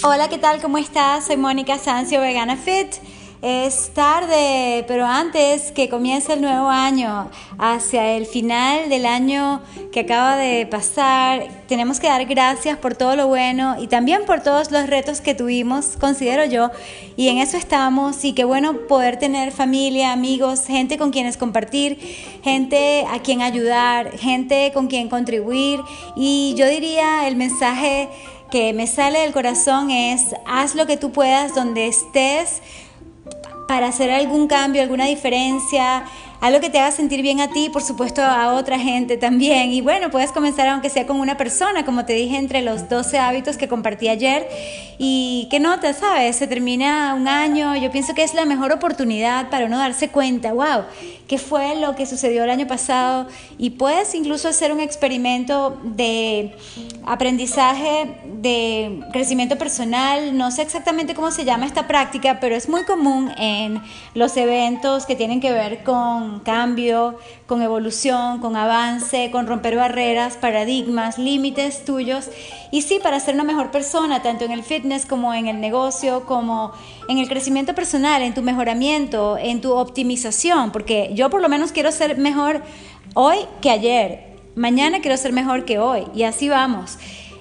Hola, ¿qué tal? ¿Cómo estás? Soy Mónica Sancio, Vegana Fit. Es tarde, pero antes que comience el nuevo año, hacia el final del año que acaba de pasar, tenemos que dar gracias por todo lo bueno y también por todos los retos que tuvimos, considero yo, y en eso estamos y qué bueno poder tener familia, amigos, gente con quienes compartir, gente a quien ayudar, gente con quien contribuir y yo diría el mensaje que me sale del corazón es, haz lo que tú puedas donde estés para hacer algún cambio, alguna diferencia, algo que te haga sentir bien a ti, por supuesto a otra gente también. Y bueno, puedes comenzar aunque sea con una persona, como te dije, entre los 12 hábitos que compartí ayer. Y qué nota, ¿sabes? Se termina un año, yo pienso que es la mejor oportunidad para uno darse cuenta, wow, qué fue lo que sucedió el año pasado. Y puedes incluso hacer un experimento de aprendizaje, de crecimiento personal. No sé exactamente cómo se llama esta práctica, pero es muy común en los eventos que tienen que ver con cambio, con evolución, con avance, con romper barreras, paradigmas, límites tuyos. Y sí, para ser una mejor persona, tanto en el fitness como en el negocio, como en el crecimiento personal, en tu mejoramiento, en tu optimización, porque yo por lo menos quiero ser mejor hoy que ayer. Mañana quiero ser mejor que hoy. Y así vamos.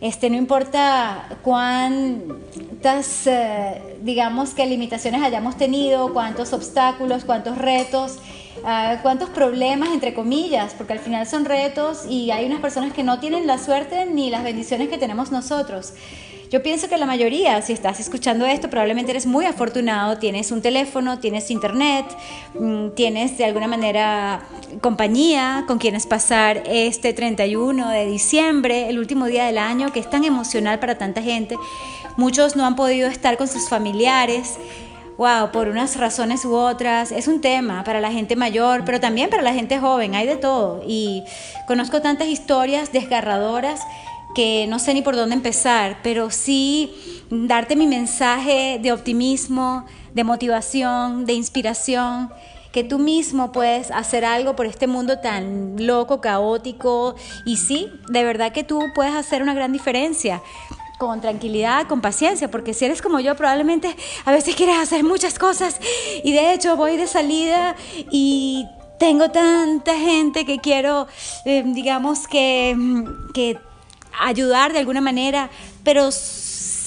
Este, no importa cuántas, eh, digamos que limitaciones hayamos tenido, cuántos obstáculos, cuántos retos, Ah, cuántos problemas, entre comillas, porque al final son retos y hay unas personas que no tienen la suerte ni las bendiciones que tenemos nosotros. Yo pienso que la mayoría, si estás escuchando esto, probablemente eres muy afortunado, tienes un teléfono, tienes internet, mm, tienes de alguna manera compañía con quienes pasar este 31 de diciembre, el último día del año, que es tan emocional para tanta gente. Muchos no han podido estar con sus familiares wow, por unas razones u otras, es un tema para la gente mayor, pero también para la gente joven, hay de todo. Y conozco tantas historias desgarradoras que no sé ni por dónde empezar, pero sí darte mi mensaje de optimismo, de motivación, de inspiración, que tú mismo puedes hacer algo por este mundo tan loco, caótico, y sí, de verdad que tú puedes hacer una gran diferencia con tranquilidad, con paciencia, porque si eres como yo, probablemente a veces quieres hacer muchas cosas y de hecho voy de salida y tengo tanta gente que quiero, eh, digamos, que, que ayudar de alguna manera, pero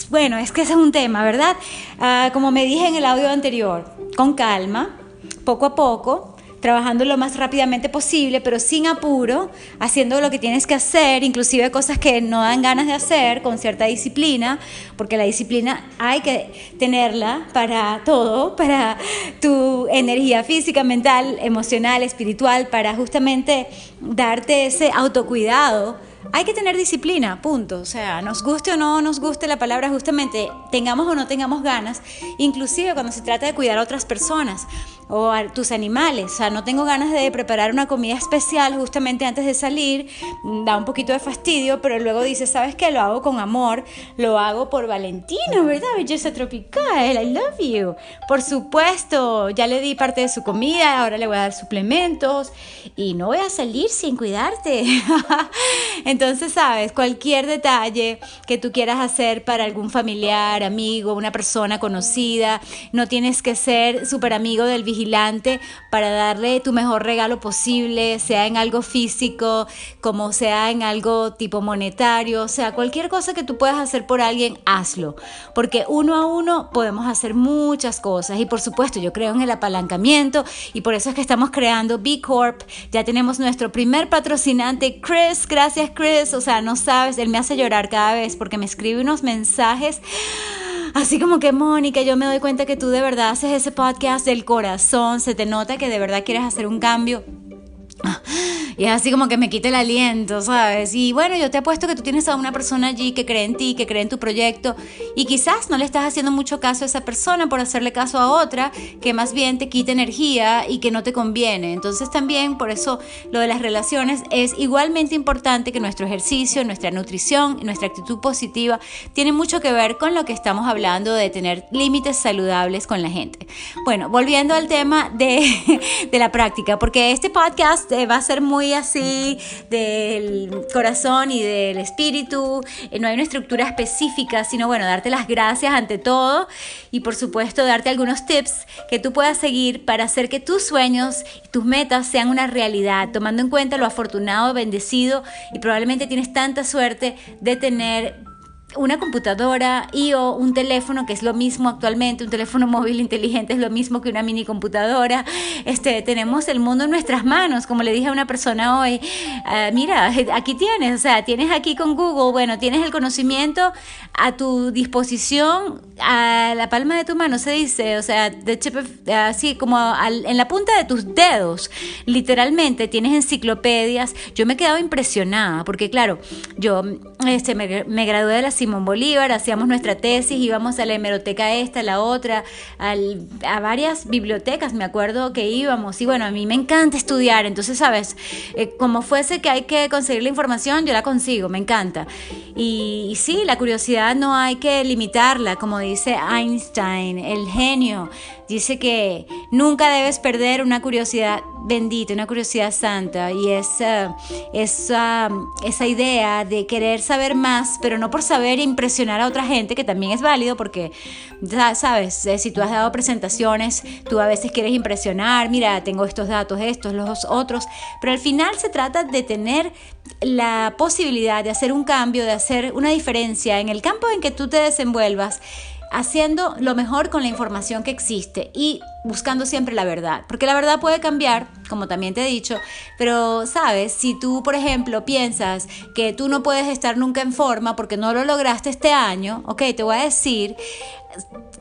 bueno, es que ese es un tema, ¿verdad? Ah, como me dije en el audio anterior, con calma, poco a poco, trabajando lo más rápidamente posible, pero sin apuro, haciendo lo que tienes que hacer, inclusive cosas que no dan ganas de hacer, con cierta disciplina, porque la disciplina hay que tenerla para todo, para tu energía física, mental, emocional, espiritual, para justamente darte ese autocuidado hay que tener disciplina, punto. O sea, nos guste o no nos guste la palabra, justamente tengamos o no tengamos ganas, inclusive cuando se trata de cuidar a otras personas o a tus animales. O sea, no tengo ganas de preparar una comida especial justamente antes de salir, da un poquito de fastidio, pero luego dices, ¿sabes qué? Lo hago con amor, lo hago por Valentino, ¿verdad? Belleza tropical, I love you. Por supuesto, ya le di parte de su comida, ahora le voy a dar suplementos y no voy a salir sin cuidarte. Entonces, sabes, cualquier detalle que tú quieras hacer para algún familiar, amigo, una persona conocida, no tienes que ser súper amigo del vigilante para darle tu mejor regalo posible, sea en algo físico, como sea en algo tipo monetario, o sea, cualquier cosa que tú puedas hacer por alguien, hazlo, porque uno a uno podemos hacer muchas cosas. Y por supuesto yo creo en el apalancamiento y por eso es que estamos creando B Corp, ya tenemos nuestro primer patrocinante, Chris, gracias Chris, o sea, no sabes, él me hace llorar cada vez porque me escribe unos mensajes así como que Mónica, yo me doy cuenta que tú de verdad haces ese podcast del corazón, se te nota que de verdad quieres hacer un cambio. Y es así como que me quita el aliento, ¿sabes? Y bueno, yo te apuesto que tú tienes a una persona allí que cree en ti, que cree en tu proyecto y quizás no le estás haciendo mucho caso a esa persona por hacerle caso a otra que más bien te quita energía y que no te conviene. Entonces también por eso lo de las relaciones es igualmente importante que nuestro ejercicio, nuestra nutrición nuestra actitud positiva tiene mucho que ver con lo que estamos hablando de tener límites saludables con la gente. Bueno, volviendo al tema de, de la práctica, porque este podcast eh, va a ser muy así del corazón y del espíritu. Eh, no hay una estructura específica, sino bueno, darte las gracias ante todo y por supuesto darte algunos tips que tú puedas seguir para hacer que tus sueños y tus metas sean una realidad, tomando en cuenta lo afortunado, bendecido y probablemente tienes tanta suerte de tener una computadora y o un teléfono, que es lo mismo actualmente, un teléfono móvil inteligente es lo mismo que una mini computadora. Este, tenemos el mundo en nuestras manos, como le dije a una persona hoy, ah, mira, aquí tienes, o sea, tienes aquí con Google, bueno, tienes el conocimiento a tu disposición, a la palma de tu mano, se dice, o sea, de así como en la punta de tus dedos, literalmente tienes enciclopedias. Yo me he quedado impresionada, porque claro, yo este, me, me gradué de la Simón Bolívar, hacíamos nuestra tesis, íbamos a la hemeroteca esta, la otra, a varias bibliotecas, me acuerdo que íbamos. Y bueno, a mí me encanta estudiar, entonces, ¿sabes? Eh, como fuese que hay que conseguir la información, yo la consigo, me encanta. Y, y sí, la curiosidad no hay que limitarla, como dice Einstein, el genio dice que nunca debes perder una curiosidad bendita, una curiosidad santa. Y esa, esa, esa idea de querer saber más, pero no por saber impresionar a otra gente, que también es válido porque, sabes, eh, si tú has dado presentaciones, tú a veces quieres impresionar, mira, tengo estos datos, estos, los otros, pero al final se trata de tener la posibilidad de hacer un cambio, de hacer una diferencia en el campo en que tú te desenvuelvas haciendo lo mejor con la información que existe y buscando siempre la verdad, porque la verdad puede cambiar, como también te he dicho, pero sabes, si tú, por ejemplo, piensas que tú no puedes estar nunca en forma porque no lo lograste este año, ok, te voy a decir,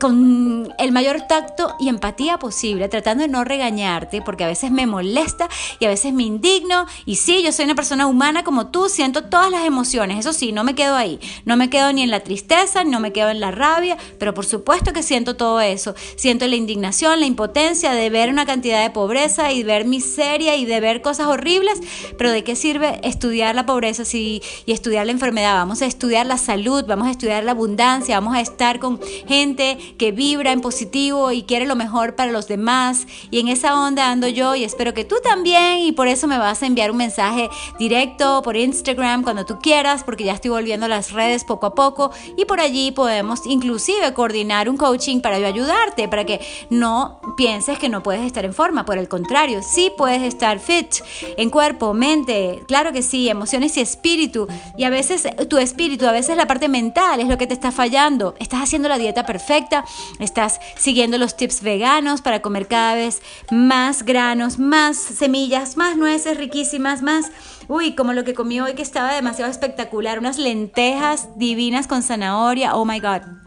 con el mayor tacto y empatía posible, tratando de no regañarte, porque a veces me molesta y a veces me indigno. Y sí, yo soy una persona humana como tú, siento todas las emociones. Eso sí, no me quedo ahí. No me quedo ni en la tristeza, no me quedo en la rabia, pero por supuesto que siento todo eso. Siento la indignación, la impotencia de ver una cantidad de pobreza y ver miseria y de ver cosas horribles. Pero ¿de qué sirve estudiar la pobreza y estudiar la enfermedad? Vamos a estudiar la salud, vamos a estudiar la abundancia, vamos a estar con gente que vibra en positivo y quiere lo mejor para los demás. Y en esa onda ando yo y espero que tú también y por eso me vas a enviar un mensaje directo por Instagram cuando tú quieras porque ya estoy volviendo a las redes poco a poco y por allí podemos inclusive coordinar un coaching para yo ayudarte, para que no pienses que no puedes estar en forma. Por el contrario, sí puedes estar fit en cuerpo, mente, claro que sí, emociones y espíritu. Y a veces tu espíritu, a veces la parte mental es lo que te está fallando. Estás haciendo la dieta perfecta, estás siguiendo los tips veganos para comer cada vez más granos, más semillas, más nueces riquísimas, más, uy, como lo que comí hoy que estaba demasiado espectacular, unas lentejas divinas con zanahoria, oh my god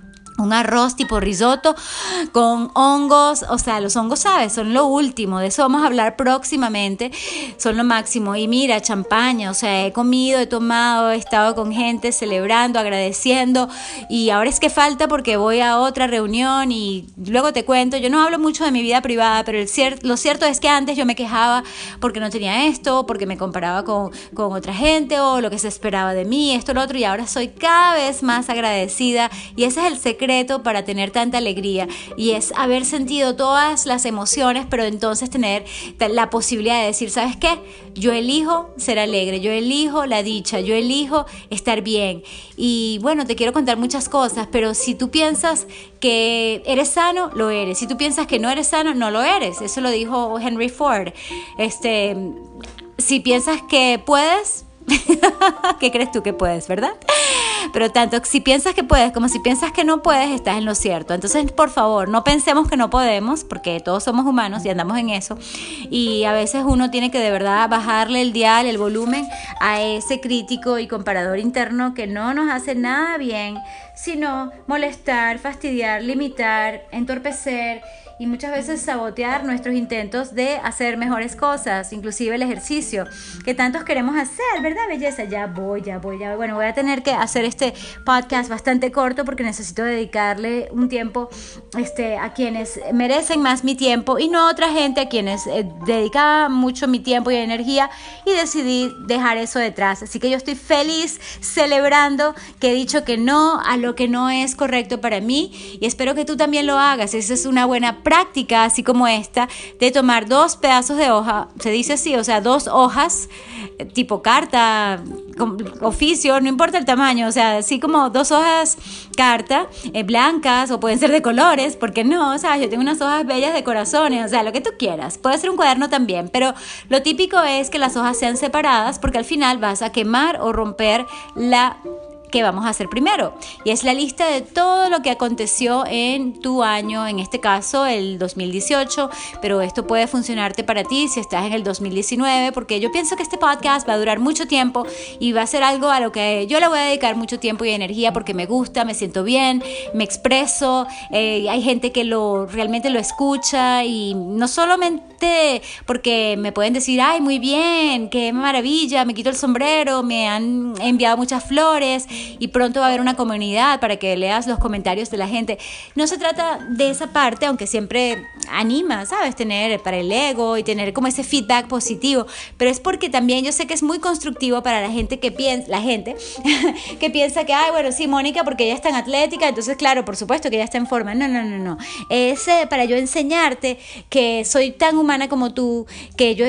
un arroz tipo risotto con hongos, o sea, los hongos, ¿sabes? Son lo último, de eso vamos a hablar próximamente, son lo máximo. Y mira, champaña, o sea, he comido, he tomado, he estado con gente celebrando, agradeciendo, y ahora es que falta porque voy a otra reunión y luego te cuento, yo no hablo mucho de mi vida privada, pero lo cierto es que antes yo me quejaba porque no tenía esto, porque me comparaba con, con otra gente o lo que se esperaba de mí, esto, lo otro, y ahora soy cada vez más agradecida y ese es el para tener tanta alegría y es haber sentido todas las emociones, pero entonces tener la posibilidad de decir, ¿sabes qué? Yo elijo ser alegre, yo elijo la dicha, yo elijo estar bien. Y bueno, te quiero contar muchas cosas, pero si tú piensas que eres sano, lo eres. Si tú piensas que no eres sano, no lo eres. Eso lo dijo Henry Ford. Este, si piensas que puedes, ¿qué crees tú que puedes, verdad? Pero tanto si piensas que puedes como si piensas que no puedes, estás en lo cierto. Entonces, por favor, no pensemos que no podemos, porque todos somos humanos y andamos en eso. Y a veces uno tiene que de verdad bajarle el dial, el volumen a ese crítico y comparador interno que no nos hace nada bien, sino molestar, fastidiar, limitar, entorpecer y muchas veces sabotear nuestros intentos de hacer mejores cosas, inclusive el ejercicio que tantos queremos hacer, ¿verdad, belleza? Ya voy, ya voy, ya voy. Bueno, voy a tener que hacer este podcast bastante corto porque necesito dedicarle un tiempo este, a quienes merecen más mi tiempo y no a otra gente a quienes eh, dedicaba mucho mi tiempo y energía y decidí dejar eso detrás. Así que yo estoy feliz celebrando que he dicho que no a lo que no es correcto para mí y espero que tú también lo hagas. Esa es una buena práctica así como esta de tomar dos pedazos de hoja, se dice así, o sea, dos hojas eh, tipo carta, oficio, no importa el tamaño, o sea, así como dos hojas carta, eh, blancas o pueden ser de colores, porque no, o sea, yo tengo unas hojas bellas de corazones, o sea, lo que tú quieras, puede ser un cuaderno también, pero lo típico es que las hojas sean separadas porque al final vas a quemar o romper la que vamos a hacer primero. Y es la lista de todo lo que aconteció en tu año, en este caso el 2018, pero esto puede funcionarte para ti si estás en el 2019, porque yo pienso que este podcast va a durar mucho tiempo y va a ser algo a lo que yo le voy a dedicar mucho tiempo y energía porque me gusta, me siento bien, me expreso, eh, hay gente que lo realmente lo escucha y no solamente porque me pueden decir, ay, muy bien, qué maravilla, me quito el sombrero, me han enviado muchas flores y pronto va a haber una comunidad para que leas los comentarios de la gente. No se trata de esa parte, aunque siempre anima, ¿sabes? Tener para el ego y tener como ese feedback positivo, pero es porque también yo sé que es muy constructivo para la gente que piensa, la gente que piensa que, ay, bueno, sí, Mónica, porque ella es tan atlética, entonces claro, por supuesto que ella está en forma. No, no, no, no. Es eh, para yo enseñarte que soy tan humana como tú, que yo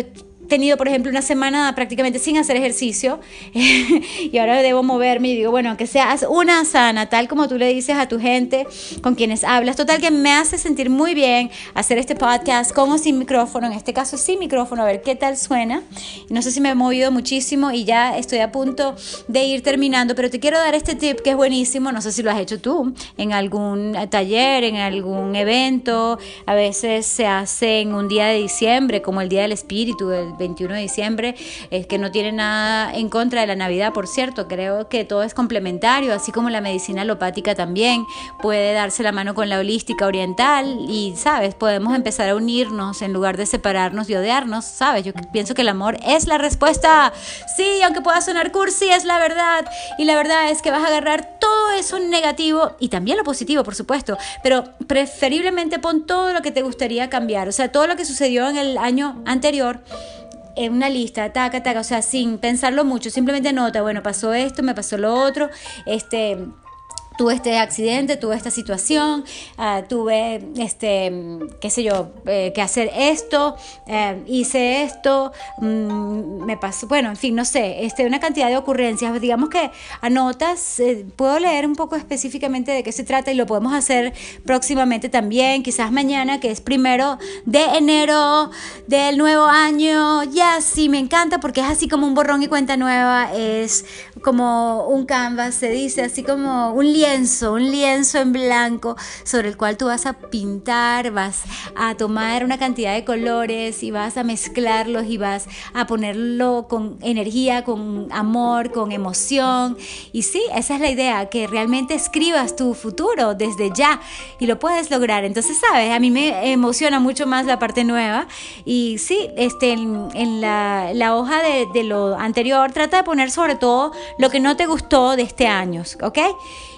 tenido, por ejemplo, una semana prácticamente sin hacer ejercicio y ahora debo moverme y digo, bueno, aunque seas una sana, tal como tú le dices a tu gente con quienes hablas, total que me hace sentir muy bien hacer este podcast con o sin micrófono, en este caso sin micrófono, a ver qué tal suena. No sé si me he movido muchísimo y ya estoy a punto de ir terminando, pero te quiero dar este tip que es buenísimo, no sé si lo has hecho tú en algún taller, en algún evento, a veces se hace en un día de diciembre, como el Día del Espíritu, el 21 de diciembre, es que no tiene nada en contra de la Navidad, por cierto, creo que todo es complementario, así como la medicina alopática también puede darse la mano con la holística oriental y, sabes, podemos empezar a unirnos en lugar de separarnos y odiarnos, sabes, yo pienso que el amor es la respuesta, sí, aunque pueda sonar cursi, es la verdad, y la verdad es que vas a agarrar todo eso negativo y también lo positivo, por supuesto, pero preferiblemente pon todo lo que te gustaría cambiar, o sea, todo lo que sucedió en el año anterior en una lista, taca, taca, o sea, sin pensarlo mucho, simplemente nota, bueno, pasó esto, me pasó lo otro, este, tuve este accidente, tuve esta situación, uh, tuve, este, qué sé yo, eh, que hacer esto, eh, hice esto, mm, me pasó, bueno, en fin, no sé, este, una cantidad de ocurrencias, digamos que anotas, eh, puedo leer un poco específicamente de qué se trata y lo podemos hacer próximamente también, quizás mañana, que es primero de enero del nuevo año, ya sí, me encanta porque es así como un borrón y cuenta nueva, es como un canvas, se dice, así como un lienzo, un lienzo en blanco sobre el cual tú vas a pintar, vas a tomar una cantidad de colores y vas a mezclarlos y vas a ponerlo con energía, con amor, con emoción. Y sí, esa es la idea, que realmente escribas tu futuro desde ya y lo puedes lograr. Entonces, sabes, a mí me emociona mucho más la parte nueva y sí, este, en, la, hoja de, de lo anterior trata de poner sobre todo lo que no te gustó de este año, ¿ok?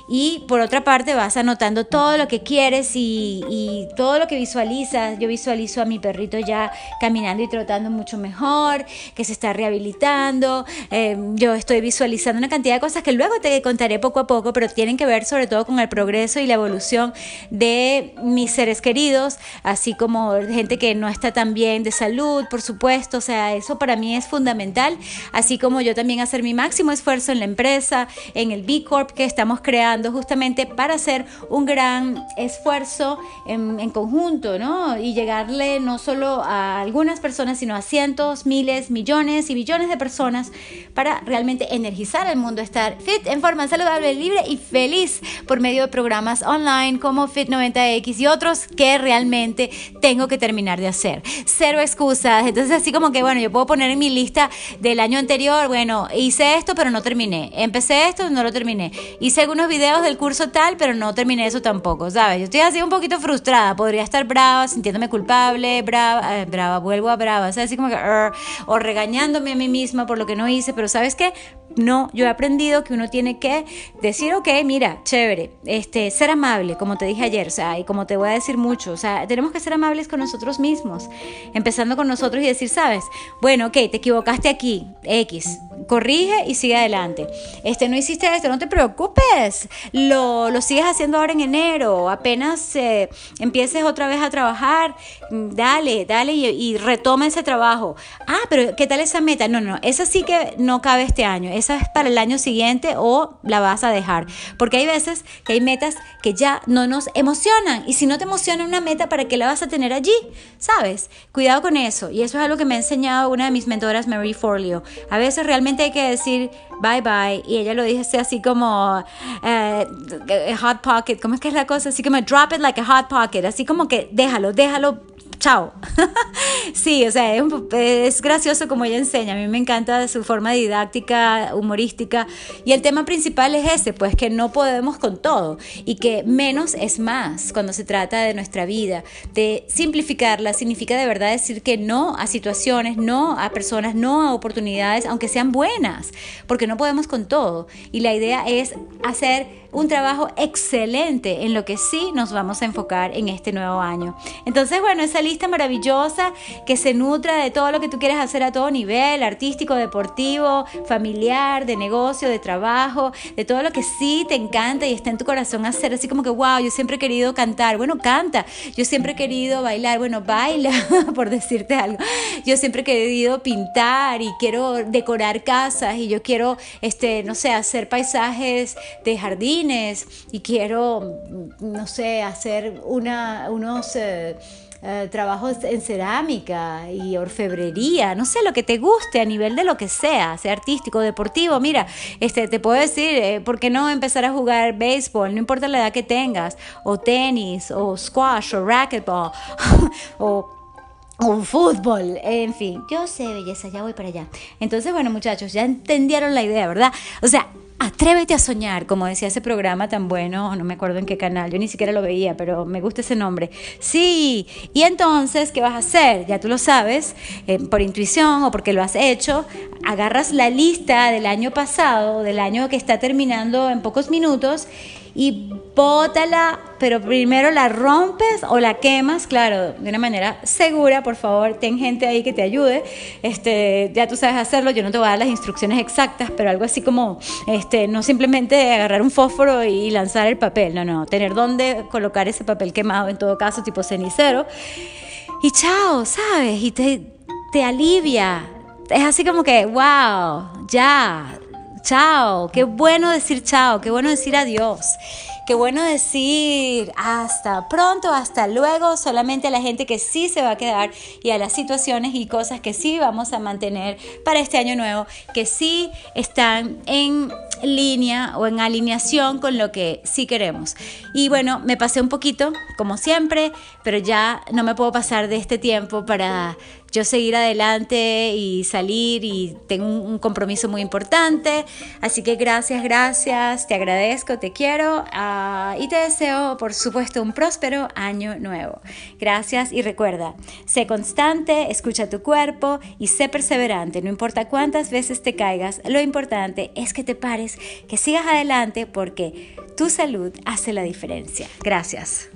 Y por otra parte vas anotando todo lo que quieres y, todo lo que visualizas. Yo visualizo a mi perrito ya caminando y trotando mucho mejor, que se está rehabilitando. Em, yo estoy visualizando una cantidad de cosas que luego te contaré poco a poco, pero tienen que ver sobre todo con el progreso y la evolución de mis seres queridos, así como gente que no está tan bien de salud, por supuesto. O sea, eso para mí es fundamental, así como yo también hacer mi máximo esfuerzo en la empresa, en el B Corp que estamos creando justamente para hacer un gran esfuerzo en, conjunto, ¿no? Y llegarle no solo a algunas personas, sino a cientos, miles, millones y billones de personas para realmente energizar el mundo, estar fit, en forma saludable, libre y feliz por medio de programas online como Fit90X y otros que realmente tengo que terminar de hacer. Cero excusas. Entonces, así como que, bueno, yo puedo poner en mi lista del año anterior, bueno, hice esto, pero no terminé. Empecé esto, no lo terminé. Hice algunos videos del curso tal, pero no terminé eso tampoco, ¿sabes? Yo estoy así un poquito frustrada, podría estar brava, sintiéndome culpable, brava, eh, brava, vuelvo a brava, ¿sabes? Así como que, o regañándome a mí misma por lo que no hice, pero ¿sabes qué? No, yo he aprendido que uno tiene que decir, ok, mira, chévere, este, ser amable, como te dije ayer, o sea, y como te voy a decir mucho, o sea, tenemos que ser amables con nosotros mismos, empezando con nosotros y decir, sabes, bueno, ok, te equivocaste aquí, X, corrige y sigue adelante. Este, no hiciste esto, no te preocupes, lo, lo sigues haciendo ahora en enero, apenas eh, empieces otra vez a trabajar, dale, dale y, y, retoma ese trabajo. Ah, pero ¿qué tal esa meta? No, no, esa sí que no cabe este año, esa es para el año siguiente o la vas a dejar. Porque hay veces que hay metas que ya no nos emocionan y si no te emociona una meta, ¿para qué la vas a tener allí? ¿Sabes? Cuidado con eso. Y eso es algo que me ha enseñado una de mis mentoras, Mary Forleo. A veces realmente hay que decir bye bye y ella lo dice así como eh, hot pocket, ¿cómo es que es la cosa? Así como drop it like a hot pocket, así como que déjalo, déjalo chao. sí, o sea, es, gracioso como ella enseña. A mí me encanta su forma didáctica, humorística. Y el tema principal es ese, pues que no podemos con todo y que menos es más cuando se trata de nuestra vida. De simplificarla significa de verdad decir que no a situaciones, no a personas, no a oportunidades, aunque sean buenas, porque no podemos con todo. Y la idea es hacer un trabajo excelente en lo que sí nos vamos a enfocar en este nuevo año. Entonces, bueno, esa lista maravillosa que se nutra de todo lo que tú quieres hacer a todo nivel, artístico, deportivo, familiar, de negocio, de trabajo, de todo lo que sí te encanta y está en tu corazón hacer, así como que, wow, yo siempre he querido cantar, bueno, canta, yo siempre he querido bailar, bueno, baila, por decirte algo, yo siempre he querido pintar y quiero decorar casas y yo quiero, este, no sé, hacer paisajes de jardín y quiero, no sé, hacer una, unos... Eh, eh, trabajos en cerámica y orfebrería, no sé, lo que te guste a nivel de lo que sea, sea artístico, deportivo. Mira, este, te puedo decir, eh, ¿por qué no empezar a jugar béisbol? No importa la edad que tengas, o tenis, o squash, o racquetball, o o fútbol, en fin, yo sé belleza, ya voy para allá. Entonces, bueno muchachos, ya entendieron la idea, ¿verdad? O sea, Atrévete a soñar, como decía ese programa tan bueno, no me acuerdo en qué canal, yo ni siquiera lo veía, pero me gusta ese nombre. Sí, y entonces, ¿qué vas a hacer? Ya tú lo sabes, eh, por intuición o porque lo has hecho, agarras la lista del año pasado, del año que está terminando en pocos minutos, y bótala, pero primero la rompes o la quemas, claro, de una manera segura, por favor, ten gente ahí que te ayude. Este, ya tú sabes hacerlo, yo no te voy a dar las instrucciones exactas, pero algo así como este, no simplemente agarrar un fósforo y lanzar el papel, no, no, tener dónde colocar ese papel quemado en todo caso, tipo cenicero. Y chao, ¿sabes? Y te, te alivia. Es así como que, wow, ya, chao, qué bueno decir chao, qué bueno decir adiós. Qué bueno decir hasta pronto, hasta luego, solamente a la gente que sí se va a quedar y a las situaciones y cosas que sí vamos a mantener para este año nuevo, que sí están en línea o en alineación con lo que sí queremos. Y bueno, me pasé un poquito, como siempre, pero ya no me puedo pasar de este tiempo para yo seguir adelante y salir y tengo un, compromiso muy importante. Así que gracias, gracias, te agradezco, te quiero ah, y te deseo, por supuesto, un próspero año nuevo. Gracias y recuerda, sé constante, escucha tu cuerpo y sé perseverante. No importa cuántas veces te caigas, lo importante es que te pares, que sigas adelante porque tu salud hace la diferencia. Gracias.